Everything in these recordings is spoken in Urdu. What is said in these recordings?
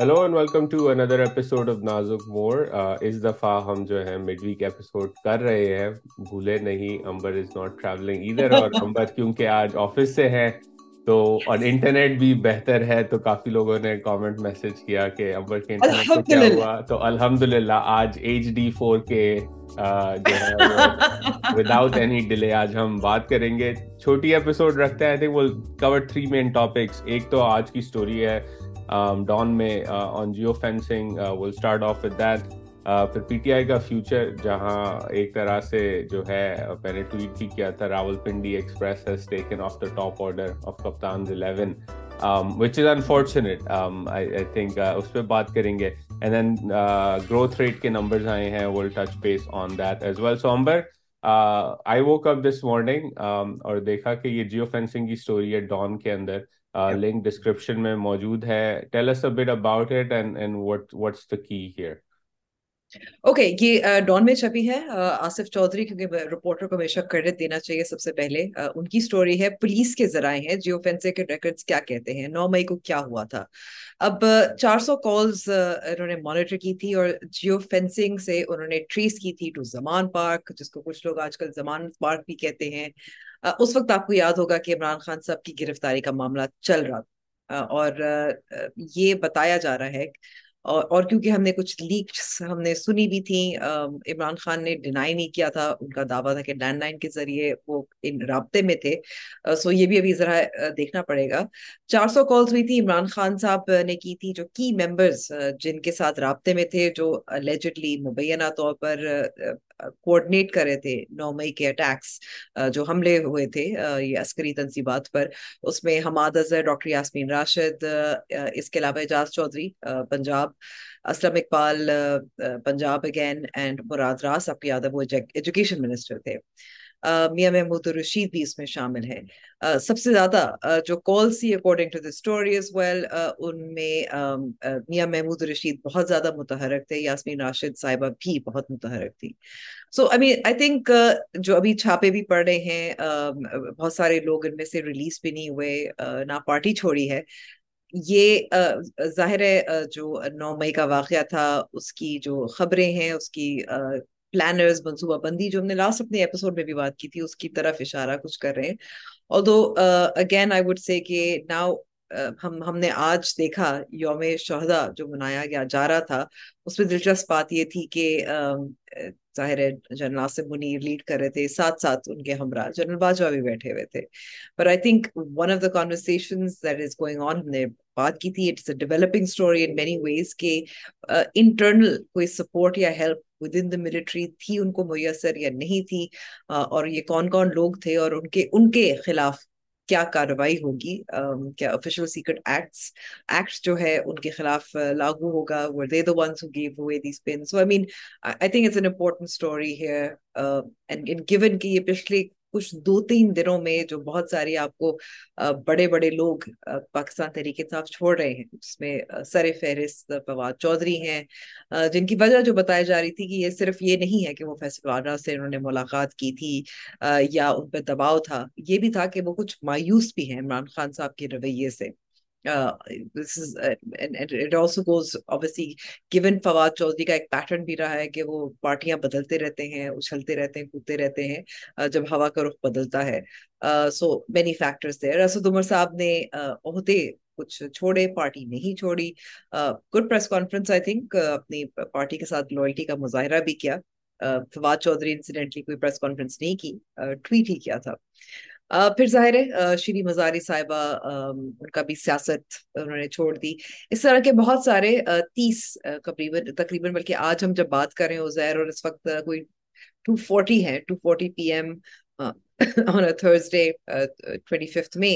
Hello and welcome to another episode of Nazuk Mor اس دفعہ ہم جو ہے مڈ ویک ایپیسوڈ کر رہے ہیں بھولے نہیں امبر از ناٹ ٹریولنگ ادھر اور امبر کیونکہ آج آفس سے ہے تو اور انٹرنیٹ بھی بہتر ہے تو کافی لوگوں نے کامنٹ میسج کیا کہ امبر کے انٹرنیٹ کو کیا ہوا تو الحمد للہ آج ایچ ڈی فور کے جو ہے وداؤٹ اینی ڈیلے آج ہم بات کریں گے چھوٹی ایپیسوڈ رکھتے ہیں آئی تھنک وہ کور تھری مین ٹاپکس ایک تو آج کی اسٹوری ہے ڈان میں on geofencing will start off with that پھر پی ٹی آئی کا فیوچر جہاں ایک طرح سے جو ہے میں نے ٹویٹ بھی کیا تھا Rawalpindi express has taken off the top order of Kaptan eleven which is unfortunate I think اس پہ بات کریں گے اینڈ دین گروتھ ریٹ کے نمبرز آئے ہیں will touch base on that as well so Amber I woke up this morning اور دیکھا کہ یہ جیو فینسنگ کی اسٹوری ہے ڈان کے اندر لنک ڈسکرپشن میں موجود ہے۔ Tell us bit about it and and what what's the key here okay یہ ڈان میں چھپی ہے۔ آصف چودھری کیونکہ رپورٹر کو ہمیشہ کریڈٹ دینا چاہیے سب سے پہلے۔ ان کی سٹوری ہے پولیس کے ذرائع ہیں۔ جیو فینسے کے ریکارڈز کیا کہتے ہیں؟ نو مئی کو کیا ہوا تھا؟ اب چار سو کالز انہوں نے مانیٹر کی تھی اور جیو فینسنگ سے انہوں نے ٹریس کی تھی ٹو زمان پارک جس کو کچھ لوگ آج کل زمان پارک بھی کہتے ہیں۔ اس وقت آپ کو یاد ہوگا کہ عمران خان صاحب کی گرفتاری کا معاملہ چل رہا تھا، اور یہ بتایا جا رہا ہے اور کیونکہ ہم نے کچھ لیکس ہم نے سنی بھی تھی عمران خان نے ڈینائی نہیں کیا تھا، ان کا دعویٰ تھا کہ لینڈ لائن کے ذریعے وہ ان رابطے میں تھے، سو یہ بھی ابھی ذرا دیکھنا پڑے گا۔ چار سو کالس ہوئی تھی عمران خان صاحب نے کی تھی جو کی ممبرز جن کے ساتھ رابطے میں تھے، جو لیجڈلی مبینہ طور پر کوآڈینیٹ کر رہے تھے نو مئی کے اٹیکس جو حملے ہوئے تھے یہ عسکری تنصیبات پر۔ اس میں حماد اظہر، ڈاکٹر یاسمین راشد اس کے علاوہ اعجاز چودھری پنجاب۔ اسلم اقبال پنجاب اگین اینڈ مراد راس اپ یادو وہ ایجوکیشن منسٹر تھے۔ میاں محمود رشید بھی اس میں شامل ہیں۔ سب سے زیادہ جو call C according to the story is well in میں میاں محمود رشید بہت زیادہ متحرک تھے، یاسمین راشد صاحبہ بھی بہت متحرک تھی۔ سو آئی مین آئی تھنک جو ابھی چھاپے بھی پڑ رہے ہیں بہت سارے لوگ ان میں سے ریلیز بھی نہیں ہوئے نہ پارٹی چھوڑی ہے۔ یہ ظاہر ہے جو نو مئی کا واقعہ تھا، اس کی جو خبریں ہیں، اس کی پلانرز منصوبہ بندی جو ہم نے لاسٹ اپنے ایپیسوڈ میں بھی بات کی تھی، اس کی طرف اشارہ کچھ کر رہے ہیں. اور دو اگین آئی وڈ سے کہ ناؤ ہم ہم نے آج دیکھا یوم شہدا جو منایا گیا، جا رہا تھا، اس میں دلچسپ بات یہ تھی کہ ظاہر ہے، جنرل ناصر منیر لیڈ کر رہے تھے، ساتھ ساتھ ان کے ہمراہ جنرل باجوہ بھی بیٹھے ہوئے تھے۔ پر I think one of the conversation that is going on ہم نے بات کی تھی it's a developing story in many ways کہ انٹرنل کوئی سپورٹ یا help with in the military تھی ان کو میسر یا نہیں تھی۔ اور یہ کون کون لوگ تھے اور ان کے ان کے خلاف کیا کاروائی ہوگی کیا آفیشل سیکرٹ ایکٹس ایکٹس جو ہے ان کے خلاف لاگو ہوگا were they the ones who gave ہوئے these pin so I mean I think it's an important story ہے اینڈ گیون کہ یہ پچھلے کچھ دو تین دنوں میں جو بہت ساری آپ کو بڑے بڑے لوگ پاکستان تحریک انصاف چھوڑ رہے ہیں۔ جس میں سر فہرست فواد چودھری ہیں جن کی وجہ جو بتائی جا رہی تھی کہ یہ صرف یہ نہیں ہے کہ وہ فیصل سے انہوں نے ملاقات کی تھی یا ان پہ دباؤ تھا۔ یہ بھی تھا کہ وہ کچھ مایوس بھی ہیں عمران خان صاحب کے رویے سے۔ فواد چودھری کا ایک پیٹرن بھی رہا ہے کہ وہ پارٹیاں بدلتے رہتے ہیں اچھلتے رہتے ہیں کودتے رہتے ہیں جب ہوا کا رخ بدلتا ہے so many factors there Asad Umar صاحب نے عہدے کچھ چھوڑے پارٹی نہیں چھوڑی good press conference I think اپنی پارٹی کے ساتھ لوئلٹی کا مظاہرہ بھی کیا فواد چودھری انسیڈنٹلی کوئی پریس کانفرنس نہیں کی ٹویٹ ہی کیا تھا پھر ظاہر ہے شری مزاری صاحبہ ان کا بھی سیاست انہوں نے چھوڑ دی۔ اس طرح کے بہت سارے تیس تقریباً تقریباً بلکہ آج ہم جب بات کر رہے ہیں عزیر اور اس وقت کوئی ٹو فورٹی ہے two forty P M Thursday twenty fifth میں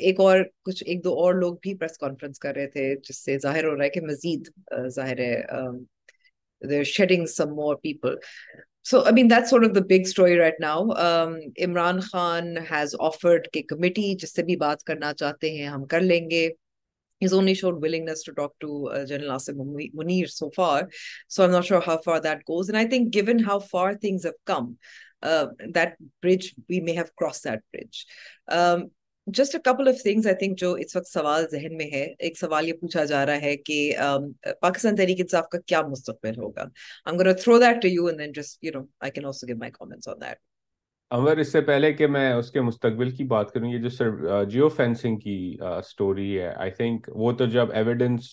ایک اور کچھ، ایک دو اور لوگ بھی پریس کانفرنس کر رہے تھے، جس سے ظاہر ہو رہا ہے کہ مزید ظاہر ہے shedding some more people So, I mean, that's sort of the big story right now. Um, Imran Khan has offered کہ کمیٹی جس سے بھی بات کرنا چاہتے ہیں ہم کر لیں گے He's only showed willingness to talk to uh, General Asim Munir so far. So I'm not sure how far that goes. And I think given how far things have come, uh, that bridge, we may have crossed that bridge. Um, just a couple of things I think جو اس وقت سوال ذہن میں ہے ایک سوال یہ پوچھا جا رہا ہے کہ پاکستان تحریک انصاف کا کیا مستقبل ہوگا I'm going to throw that to you and then just you know I can also give my comments on that. امر اس سے پہلے کہ میں اس کے مستقبل کی بات کروں یہ جو سر جیو فینسنگ کی سٹوری ہے آئی تھنک وہ تو جب ایویڈنس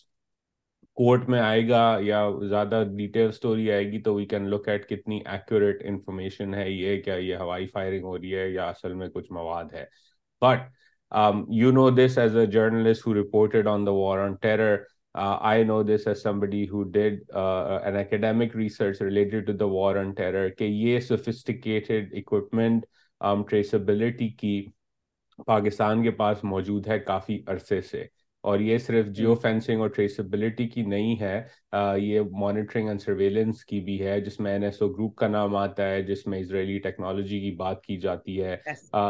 کورٹ میں آئے گا یا زیادہ ڈیٹیل سٹوری آئے گی تو وی کین لک ایٹ کتنی ایکوریٹ انفارمیشن ہے یہ کیا یہ ہوائی فائرنگ ہو رہی ہے یا اصل میں کچھ مواد ہے but you know this as a journalist who reported on the war on terror I know this as somebody who did an academic research related to the war on terror کہ یہ سوفسٹیکیٹڈ اکوپمنٹ ٹریسبلٹی کی پاکستان کے پاس موجود ہے کافی عرصے سے۔ اور یہ صرف جیو فینسنگ اور ٹریسبلٹی کی نہیں ہے یہ مانیٹرنگ اینڈ سرویلنس کی بھی ہے جس میں این ایس او گروپ کا نام آتا ہے جس میں اسرائیلی ٹیکنالوجی کی بات کی جاتی ہے۔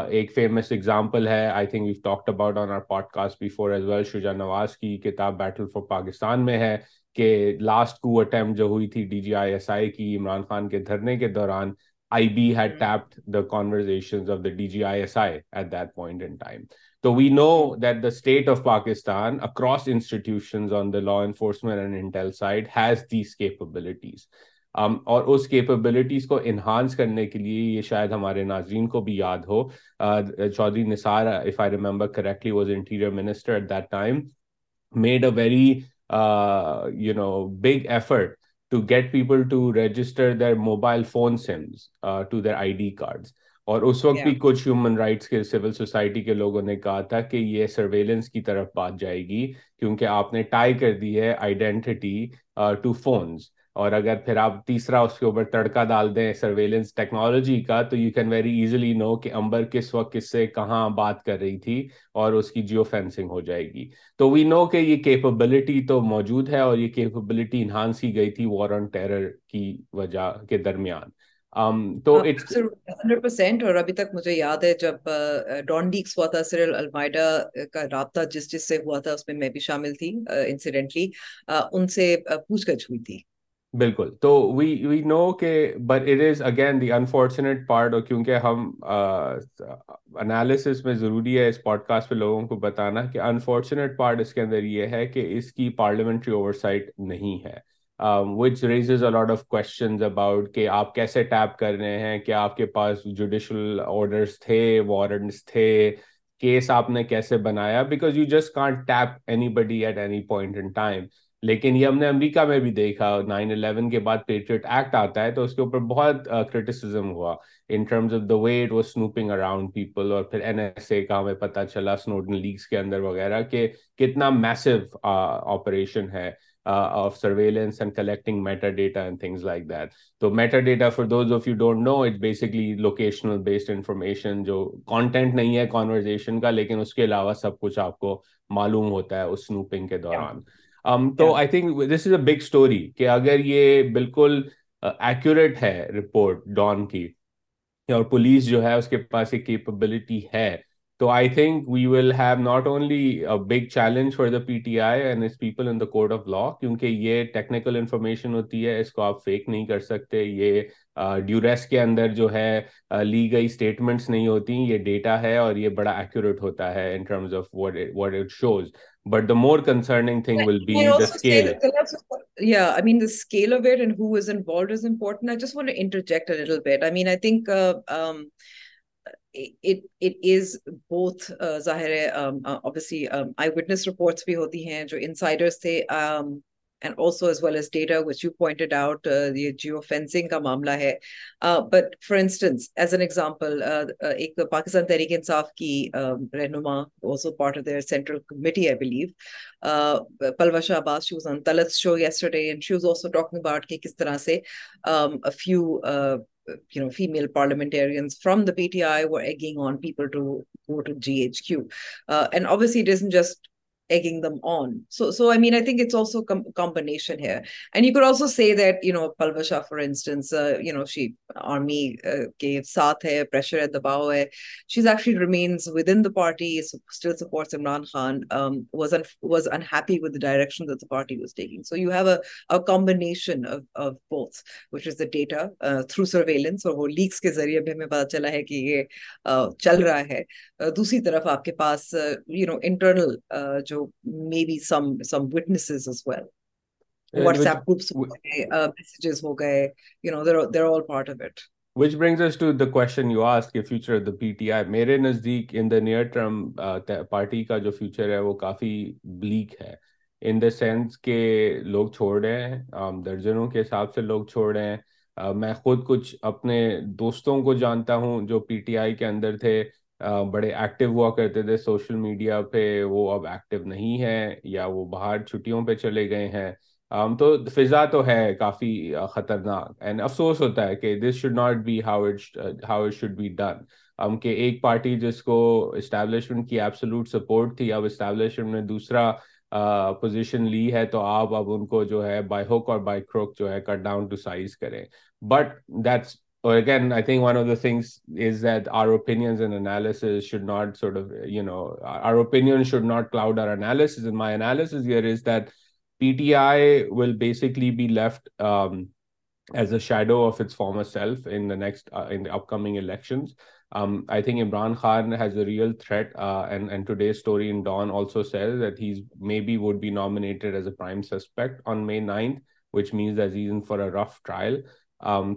ایک فیمس اگزامپل ہے I think we've talked about on our podcast before as well Shuja Nawaz کی کتاب بیٹل فار پاکستان میں ہے کہ لاسٹ کو اٹمپٹ جو ہوئی تھی D G I S I کی عمران خان کے دھرنے کے دوران I B had tapped the conversation of the D G I S I at that point in time تو we know that the state of Pakistan across institutions on the law enforcement and intel side has these capabilities اور اس کیپبلٹیز کو انہانس کرنے کے لیے یہ شاید ہمارے ناظرین کو بھی یاد ہو. Chaudhry Nisar if I remember correctly was interior minister at that time made a very you know big effort to get people to register their mobile phone SIMs to their I D cards اور اس وقت بھی کچھ ہیومن رائٹس کے سول سوسائٹی کے لوگوں نے کہا تھا کہ یہ سرویلنس کی طرف بات جائے گی کیونکہ آپ نے ٹائی کر دی ہے آئیڈینٹی ٹو فونز اور اگر پھر آپ تیسرا اس کے اوپر تڑکا ڈال دیں سرویلنس ٹیکنالوجی کا تو you can very easily know کہ امبر کس وقت کس سے کہاں بات کر رہی تھی اور اس کی جیو فینسنگ ہو جائے گی. تو وی نو کہ یہ کیپبلٹی تو موجود ہے اور یہ کیپبلٹی انہانس کی گئی تھی وار آن ٹیرر کی وجہ کے درمیان. تو ہنڈریڈ پرسینٹ اور ابھی تک مجھے یاد ہے جب ڈان ڈیکس ہوا تھا سرل المیڈا کا رابطہ جس جس سے ہوا تھا اس میں میں بھی شامل تھی انسیڈنٹلی ان سے پوچھ گچھ ہوئی تھی۔ بالکل۔ تو وی وی نو کہ but it is again the unfortunate part اور کیونکہ ہم انالیسس میں ضروری ہے اس پوڈ کاسٹ پہ لوگوں کو بتانا کہ انفارچونیٹ پارٹ اس کے اندر یہ ہے کہ اس کی پارلیمنٹری اوور سائٹ نہیں ہے۔ Which raises a lot of questions about کہ آپ کیسے ٹیپ کر رہے ہیں کہ آپ کے پاس جوڈیشل آرڈرس تھے وارنٹس تھے کیس آپ نے کیسے بنایا? Because you just can't tap anybody at any point in time لیکن یہ ہم نے امریکہ میں بھی دیکھا نائن الیون کے بعد پیٹریٹ ایکٹ آتا ہے تو اس کے اوپر بہت کرٹیسزم ہوا in terms of the way it was snooping around people اور پھر این ایس اے کا ہمیں پتہ چلا سنوڈن لیگس کے اندر وغیرہ کہ کتنا میسو آپریشن ہے۔ Of surveillance and collecting metadata and things like that. So metadata, for those of you don't know, it's basically locational based information جو content نہیں ہے conversation کا لیکن اس کے علاوہ سب کچھ آپ کو معلوم ہوتا ہے اس سنوپنگ کے دوران تو I think this is a big story کہ اگر یہ بالکل ایکوریٹ ہے رپورٹ ڈان کی اور پولیس جو ہے اس کے پاس ایک کیپبلٹی ہے تو I think we will have not only big challenge for the P T I and us people in the code of law کیونکہ یہ ٹیکنیکل انفارمیشن ہوتی ہے اس کو آپ فیک نہیں کر سکتے یہ ڈیوریس کے اندر جو ہے لی گئی اسٹیٹمنٹس نہیں ہوتی یہ ڈیٹا ہے اور یہ بڑا ایکوریٹ ہوتا ہے in terms of what it shows but the more concerning thing will be the scale. yeah i mean the scale of it and who is involved is important. I just want to interject a little bit. I mean i think uh, um, Uh, ظاہر ہے آئی وٹنس رپورٹس بھی ہوتی ہیں جو انسائڈرس تھے and also as well as data which you pointed out یہ جیو فینسنگ کا معاملہ ہے۔ But for instance as an example ایک پاکستان تحریک انصاف کی um, رہنما also part of their central committee I believe Pallava Shah Abbas she was on Talat show yesterday and she was also talking about کہ کس طرح سے um, few you know female parliamentarians from the PTI were egging on people to go to GHQ uh, and obviously it isn't just تھروس اور ذریعے بھی ہمیں پتا چلا ہے کہ یہ چل رہا ہے دوسری طرف آپ کے پاس know maybe some some witnesses as well and whatsapp which, groups which, uh, messages okay you know they're they're all part of it which brings us to the question you asked the future of the pti mere nazdeek in the near term uh, party ka jo future hai wo kafi bleak hai in the sense کے لوگ چھوڑ رہے ہیں درجنوں کے حساب سے لوگ چھوڑ رہے ہیں میں خود کچھ اپنے دوستوں کو جانتا ہوں جو پی ٹی آئی کے اندر تھے بڑے ایکٹیو ہوا کرتے تھے سوشل میڈیا پہ وہ اب ایکٹیو نہیں ہے یا وہ باہر چھٹیوں پہ چلے گئے ہیں۔ تو فضا تو ہے کافی خطرناک۔ اینڈ افسوس ہوتا ہے کہ this should not be how how it should be done ہم کہ ایک پارٹی جس کو اسٹیبلشمنٹ کی ایبسلوٹ سپورٹ تھی اب اسٹیبلشمنٹ نے دوسرا پوزیشن uh, لی ہے تو آپ اب ان کو جو ہے by hook or by crook جو ہے کٹ ڈاؤن ٹو سائز کریں۔ But that's or again i think one of the things is that our opinions and analysis should not sort of you know our opinion should not cloud our analysis and my analysis here is that pti will basically be left um, as a shadow of its former self in the next uh, in the upcoming elections um, I think Imran Khan has a real threat, uh, and and today's story in Dawn also says that he's maybe would be nominated as a prime suspect on May 9th, which means that he's in for a rough trial.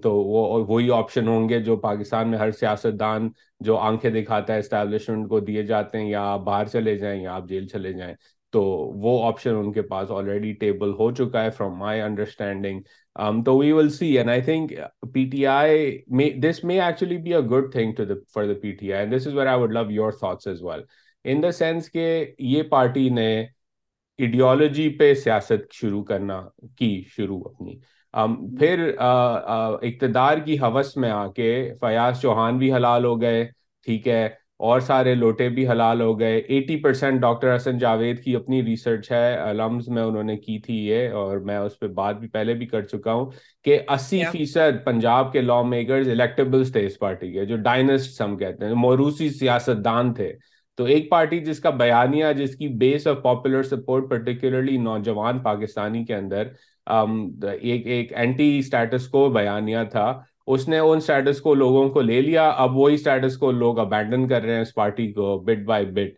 تو وہ، وہی آپشن ہوں گے جو پاکستان میں ہر سیاستدان جو آنکھیں دکھاتا ہے اسٹیبلشمنٹ کو دیے جاتے ہیں یا آپ باہر چلے جائیں یا آپ جیل چلے جائیں، تو وہ آپشن ان کے پاس آلریڈی ٹیبل ہو چکا ہے فرام مائی انڈرسٹینڈنگ تو we will see and I think P T I this may actually be a good thing to for the P T I this is where I would love your thoughts as well in the sense کہ یہ پارٹی نے ایڈیالوجی پہ سیاست شروع کرنا، کی شروع اپنی. پھر اقتدار کی حوث میں آ کے فیاض چوہان بھی حلال ہو گئے ٹھیک ہے اور سارے لوٹے بھی حلال ہو گئے۔ Eighty percent doctor Hassan Javed کی اپنی ریسرچ ہے لمز میں انہوں نے کی تھی یہ اور میں اس پہ بات بھی پہلے بھی کر چکا ہوں کہ اسی فیصد پنجاب کے لا میکرز الیکٹیبلز تھے اس پارٹی کے جو ڈائنسٹ ہم کہتے ہیں موروثی سیاست دان تھے۔ تو ایک پارٹی جس کا بیانیہ جس کی base of popular support particularly نوجوان پاکستانی کے اندر ایک ایک اینٹی اسٹیٹس کو بیانیہ تھا اس نے ان اسٹیٹس کو لوگوں کو لے لیا اب وہی اسٹیٹس کو لوگ ابینڈن کر رہے ہیں اس پارٹی کو بٹ بائی بٹ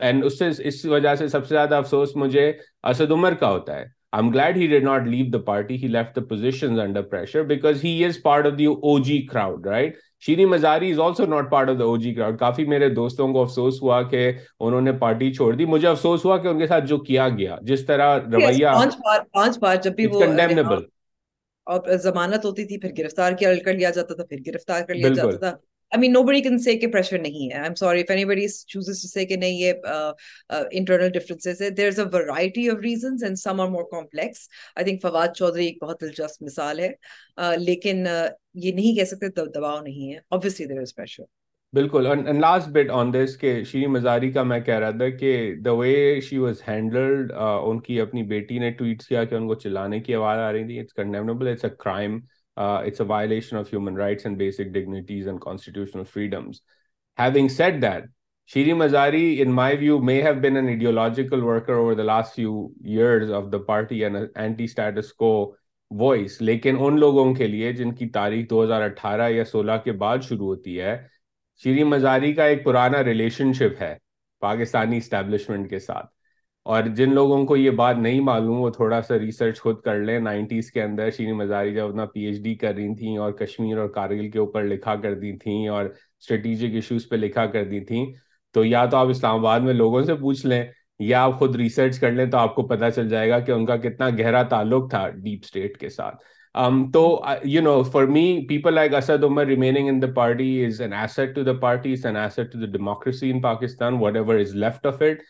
اینڈ اس سے اس وجہ سے سب سے زیادہ افسوس مجھے اسد عمر کا ہوتا ہے I'm glad he did not leave the party. He left the positions under pressure because he is part of the OG crowd, right? Shireen Mazari is also not part of the O G crowd کافی میرے دوستوں کو افسوس ہوا کہ انہوں نے پارٹی چھوڑ دی. مجھے افسوس ہوا کہ ان کے ساتھ جو کیا گیا. جس طرح رویہ پانچ بار جب بھی وہ اور ضمانت ہوتی تھی پھر گرفتار کیا کر لیا جاتا تھا پھر گرفتار کر لیا جاتا تھا۔ I mean, nobody can say کہ pressure نہیں ہے. آئی I'm sorry if anybody chooses to say کہ نہیں یہ uh, uh, internal differences ہے. There's a variety of reasons and some are more complex. I think Fawad Chaudhry ایک بہت دلچسپ مثال ہے. لیکن یہ نہیں کہہ سکتے دباؤ نہیں ہے. Obviously there is pressure. بالکل and last bit on this کہ شری مزاری کا میں کہہ رہا تھا کہ دا وے شی واز ہینڈلڈ ان کی اپنی بیٹی نے ٹویٹ کیا کہ ان کو چلانے کی آواز آ رہی تھی it's condemnable it's a crime uh, it's a violation of human rights and basic dignities and constitutional freedoms. Having said that, Shiri Mazari, in my view, may have been an ideological worker over the last few years of the party and an anti-status quo voice. لیکن ان لوگوں کے لیے جن کی تاریخ دو ہزار اٹھارہ یا سولہ کے بعد شروع ہوتی ہے شیری مزاری کا ایک پرانا ریلیشن شپ ہے پاکستانی اسٹیبلشمنٹ کے ساتھ اور جن لوگوں کو یہ بات نہیں معلوم، وہ تھوڑا سا ریسرچ خود کر لیں۔ نائنٹیز کے اندر شیری مزاری جب اپنا پی ایچ ڈی کر رہی تھیں اور کشمیر اور کارگل کے اوپر لکھا کر دی تھیں اور اسٹریٹجک ایشوز پہ لکھا کر دی تھیں، تو یا تو آپ اسلام آباد میں لوگوں سے پوچھ لیں یا آپ خود ریسرچ کر لیں تو آپ کو پتہ چل جائے گا کہ ان کا کتنا گہرا تعلق تھا ڈیپ اسٹیٹ کے ساتھ۔ تو you know for me people like Asad Umar remaining in the party is an asset to the party is an asset to the democracy in Pakistan whatever is left of it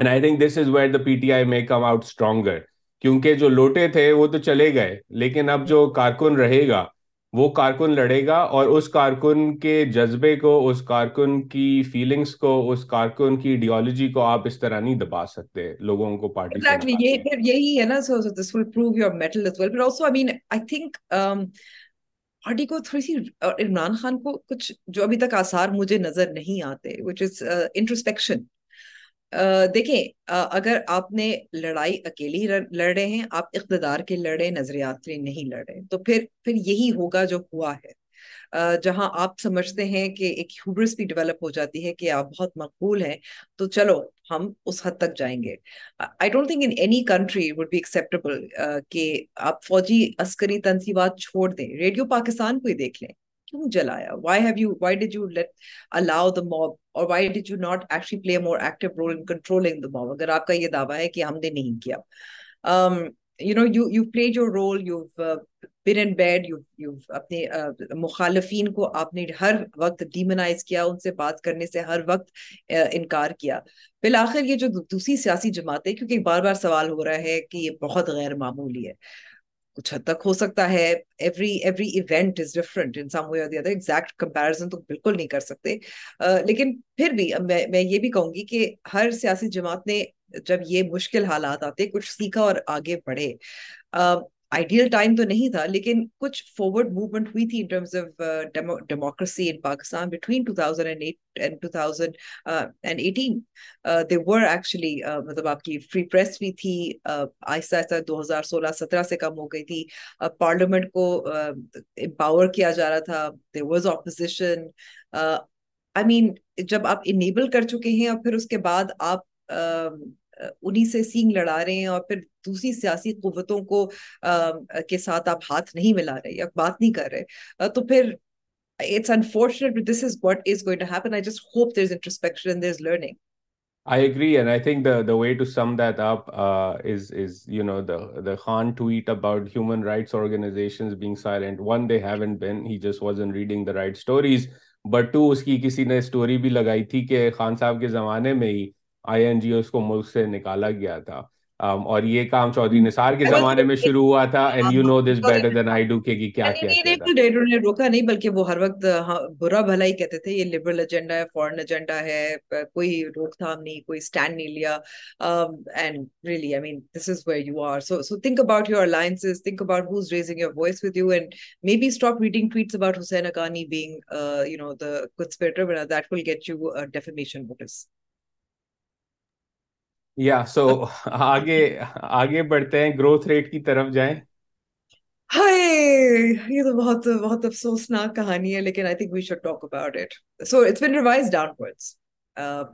and I think this is where the P T I may come out stronger کیونکہ جو لوٹے تھے وہ تو چلے گئے لیکن اب جو کارکن رہے گا وہ کارکن لڑے گا اور اس کارکن کے جذبے کو اس کارکن کی فیلنگز کو اس کارکن کی ایڈیالوجی کو آپ اس طرح نہیں دبا سکتے لوگوں کو پارٹی سے یہی ہے نا so this will prove your mettle as well but also I mean I think party کو تھوڑی سی عمران خان کو کچھ جو ابھی تک آثار مجھے نظر نہیں آتے وچ از انٹرسپیکشن دیکھیں اگر آپ نے لڑائی اکیلی لڑ رہے ہیں، آپ اقتدار کے لڑے نظریات کے نہیں لڑ رہے، تو پھر پھر یہی ہوگا جو ہوا ہے۔ جہاں آپ سمجھتے ہیں کہ ایک ہیوبرس بھی ڈیولپ ہو جاتی ہے کہ آپ بہت مقبول ہیں، تو چلو، ہم اس حد تک جائیں گے۔ I don't think in any country would be acceptable کہ آپ فوجی عسکری تنصیبات چھوڑ دیں۔ ریڈیو پاکستان کو ہی دیکھ لیں۔ کیوں جلایا؟ Why have you why did you let allow the mob اور why did you not actually play more active role in controlling the mob اگر آپ کا یہ دعویٰ ہے کہ ہم نے نہیں کیا. You know you you play your role you ban and bad you you اپنے uh, مخالفین کو آپ نے ہر وقت ڈیمنائز کیا، ان سے بات کرنے سے ہر وقت uh, انکار کیا. بالآخر یہ جو دوسری سیاسی جماعتیں کیونکہ بار بار سوال ہو رہا ہے کہ یہ بہت غیر معمولی ہے. کچھ حد تک ہو سکتا ہے۔ Every every event is different in some way اور ایگزیکٹ کمپیرزن تو بالکل نہیں کر سکتے۔ لیکن پھر بھی میں میں یہ بھی کہوں گی کہ ہر سیاسی جماعت نے جب یہ مشکل حالات آتے، کچھ سیکھا اور آگے بڑھے۔ آئیڈیل ٹائم تو نہیں تھا، لیکن کچھ فارورڈ موومنٹ ہوئی تھی in terms of democracy in Pakistan between 2008 and 2018 they were actually مطلب آپ کی فری پریس بھی تھی uh, آہستہ آہستہ دو ہزار سولہ، سترہ سے کم ہو گئی تھی۔ uh, پارلیمنٹ کو uh, امپاور کیا جا رہا تھا there was opposition I mean جب آپ انیبل کر چکے ہیں اور پھر اس کے بعد آپ um, انہی سے سینگ لڑا رہے ہیں اور پھر دوسری سیاسی قوتوں کو کے ساتھ آپ ہاتھ نہیں ملا رہے یا بات نہیں کر رہے تو پھر it's unfortunate but this is what is going to happen i just hope there's introspection and there's learning I agree, and I think the the way to sum that up uh, is is you know the the Khan tweet about human rights organizations being silent. One, they haven't been. He just wasn't reading the right stories. But two, اس کی کسی نے اسٹوری بھی لگائی تھی کہ خان صاحب کے زمانے میں ہی آئی این جی اوز کو ملک سے نکالا گیا تھا۔ اور یہ کام چودھری نثار کے زمانے میں شروع ہوا تھا and you know this better than I do کہ کیا کیا نے روکا نہیں بلکہ وہ ہر وقت برا بھلا ہی کہتے تھے یہ لبرل ایجنڈا ہے فورن ایجنڈا ہے کوئی روک تھام نہیں کوئی سٹینڈ نہیں لیا۔ And really I mean this is where you are so so think about your alliances think about who's raising your voice with you and maybe stop reading tweets about Husain Haqqani being you know the conspirator that will get you defamation notice یا، سو آگے آگے بڑھتے ہیں، گروتھ ریٹ کی طرف جائیں۔ ہائے، یہ تو بہت بہت افسوسناک کہانی ہے، لیکن I think we should talk about it so it's been revised downwards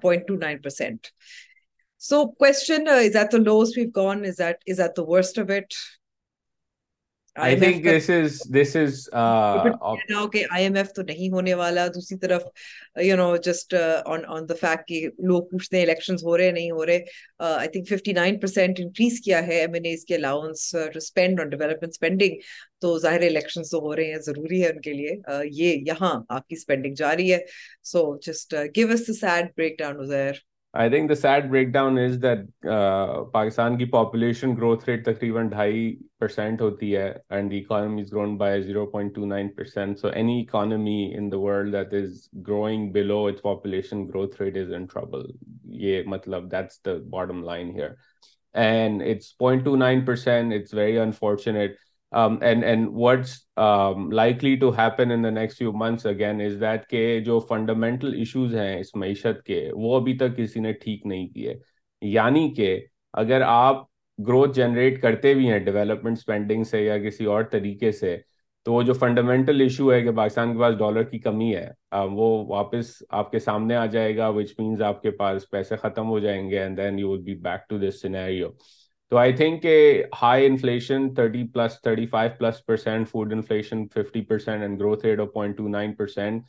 point two nine percent so question is at the lows we've gone is at is at the worst of it I think this is this is کہ آئی ایم ایف تو نہیں ہونے والا دوسری طرف you know just on on the fact کہ لوگ پوچھتے ہیں الیکشنز ہو رہے نہیں ہو رہے I think fifty nine percent increase کیا ہے ایم این ایز کے allowance to spend on development spending تو ظاہر الیکشنز تو ہو رہے ہیں ضروری ہے ان کے لیے یہ یہاں آپ کی اسپینڈنگ جاری ہے so just give us the sad breakdown is here I think the sad breakdown is that Pakistan کی پاپولیشن گروتھ ریٹ تقریباً ڈھائی پرسینٹ ہوتی ہے and the economy is grown by zero point two nine percent so any economy in the world that is growing below its population growth rate is in trouble یہ مطلب that's the bottom line here and it's point two nine percent it's very unfortunate likely to happen in next few months again is that کہ جو فنڈامنٹل ایشوز ہیں اس معیشت کے، وہ ابھی تک کسی نے ٹھیک نہیں کیے. یعنی کہ اگر آپ گروتھ جنریٹ کرتے بھی ہیں ڈیولپمنٹ اسپینڈنگ سے یا کسی اور طریقے سے، تو وہ جو فنڈامنٹل ایشو ہے کہ پاکستان کے پاس ڈالر کی کمی ہے وہ واپس آپ کے سامنے آ جائے گا وچ مینس آپ کے پاس پیسے ختم ہو جائیں گے and then you will be back to this scenario تو آئی تھنک کہ high inflation thirty plus thirty five plus percent food inflation fifty percent and growth rate of point two nine percent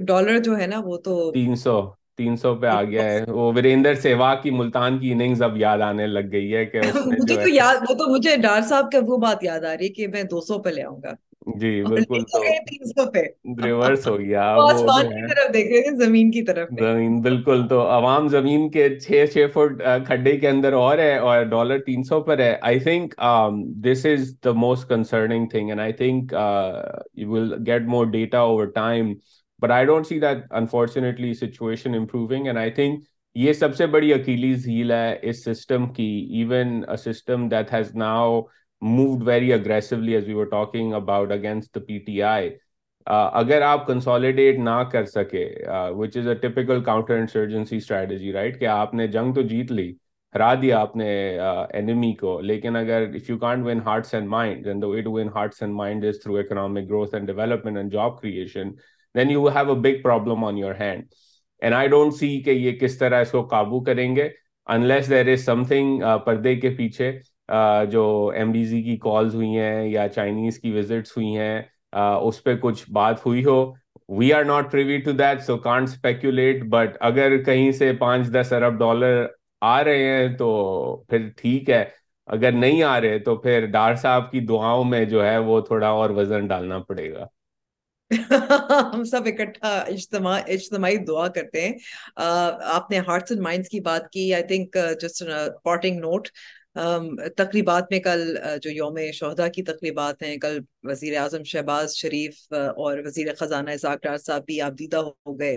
dollar جو ہے نا وہ تو تین سو تین سو پہ آ گیا ہے۔ وہ وریندر سہواگ کی ملتان کی اننگز اب یاد آنے لگ گئی ہے کہ مجھے تو یاد وہ تو مجھے ڈار صاحب کا وہ بات یاد آ رہی ہے کہ میں دو سو پہ لے آؤں گا۔ جی بالکل تو ریورس ہو گیا زمین کی طرف زمین بالکل تو عوام زمین کے چھ چھ فٹ کھڈے کے اندر اور ہے اور ڈالر تین سو پر ہے۔ I think this is the most concerning thing and I think you will get more data over time but I don't see that unfortunately situation improving and I think یہ سب سے بڑی اکیلیز ہیل ہے اس سسٹم کی even system that has now moved very aggressively as we were talking about against the P T I اگر آپ کنسالیڈیٹ نہ کر سکے which is a typical counter insurgency strategy right کہ آپ نے جنگ تو جیت لی، ہرا دیا آپ نے uh, اینیمی کو. لیکن اگر if you can't win hearts and mind then the way to win hearts and mind is through economic growth and development and job creation then you have a big problem on your hand and I don't see کہ یہ کس طرح اس کو قابو کریں گے انلیس دیر از سم تھنگ پردے کے پیچھے. جو ایم ڈی زی کی کالز ہوئی ہیں یا چائنیز کی وزٹس ہوئی ہیں اس پہ کچھ بات ہوئی ہو۔ We are not privy to that so can't speculate but اگر کہیں سے پانچ دس ارب ڈالر آ رہے ہیں تو پھر ٹھیک ہے۔ اگر نہیں آ رہے تو پھر ڈار صاحب کی دعاؤں میں جو ہے وہ تھوڑا اور وزن ڈالنا پڑے گا۔ ہم سب اکٹھا اجتماع، اجتماعی دعا کرتے ہیں۔ آپ نے ہارٹس اینڈ مائنڈس کی بات کی I think just parting note تقریبات میں کل جو یوم شہدا کی تقریبات ہیں، کل وزیر اعظم شہباز شریف اور وزیر خزانہ اساق ڈار صاحب بھی آبدیدہ ہو گئے۔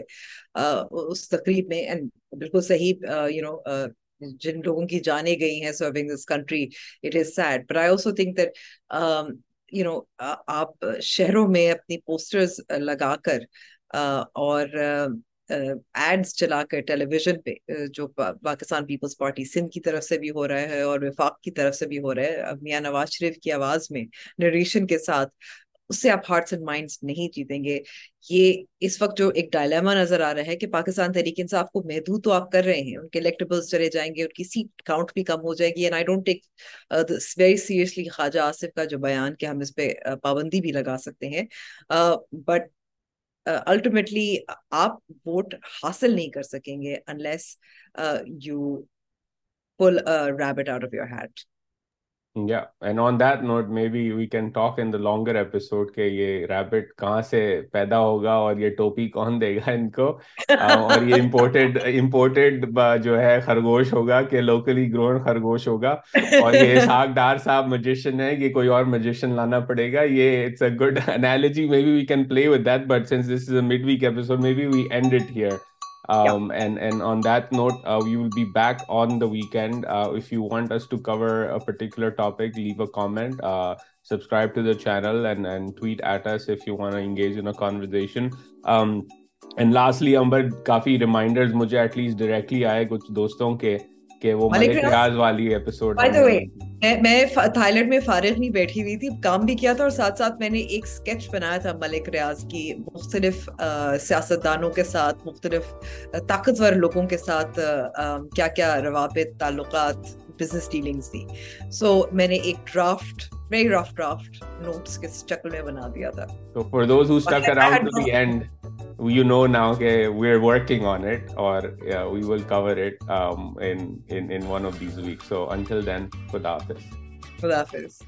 اس تقریب میں بالکل صحیح یو نو جن لوگوں کی جانے گئی ہیں serving this country it is said but I also think that you know آپ شہروں میں اپنی پوسٹرز لگا کر اور ایڈز چلا کر ٹیلی ویژن پہ جو پاکستان پیپلز پارٹی سندھ کی طرف سے بھی ہو رہا ہے اور وفاق کی طرف سے بھی ہو رہا ہے۔ میاں نواز شریف کی آواز میں نریشن کے ساتھ اس سے آپ ہارٹس اینڈ مائنڈس نہیں جیتیں گے۔ یہ اس وقت جو ایک ڈائلیما نظر آ رہا ہے کہ پاکستان تحریک انصاف کو محدود تو آپ کر رہے ہیں، ان کے الیکٹیبلز چلے جائیں گے، ان کی سیٹ کاؤنٹ بھی کم ہو جائے گی۔ And I don't take very seriously Khawaja Asif کا جو بیان کہ ہم اس پہ پابندی بھی لگا سکتے ہیں۔ بٹ الٹیمیٹلی آپ ووٹ حاصل نہیں کر سکیں گے unless you pull rabbit out of your hat Yeah, and on that note, maybe we can talk in the longer episode کہ یہ ریبٹ کہاں سے پیدا ہوگا اور یہ ٹوپی کون دے گا ان کو اور یہ جو ہے خرگوش ہوگا کہ لوکلی گرون خرگوش ہوگا اور یہ اسحاق ڈار صاحب مجیشن ہے کہ کوئی اور مجیشن لانا پڑے گا یہ it's a good analogy maybe we can play with that but since this is a midweek episode maybe we end it here کہ وہ میرے والی ایپیسوڈ میں تھائی لینڈ میں فارغ نہیں بیٹھی ہوئی تھی، کام بھی کیا تھا اور ساتھ ساتھ میں نے ایک اسکیچ بنایا تھا ملک ریاض کی، مختلف سیاستدانوں کے ساتھ، مختلف طاقتور لوگوں کے ساتھ کیا کیا روابط، تعلقات بزنس ڈیلنگس دی سو میں نے ایک draft very rough draft notes کے چکل میں بنا دیا تھا تو for those who stuck around to the end you know now کہ we are working on it اور we will cover it in in in one of these week so until then خدا حافظ خدا حافظ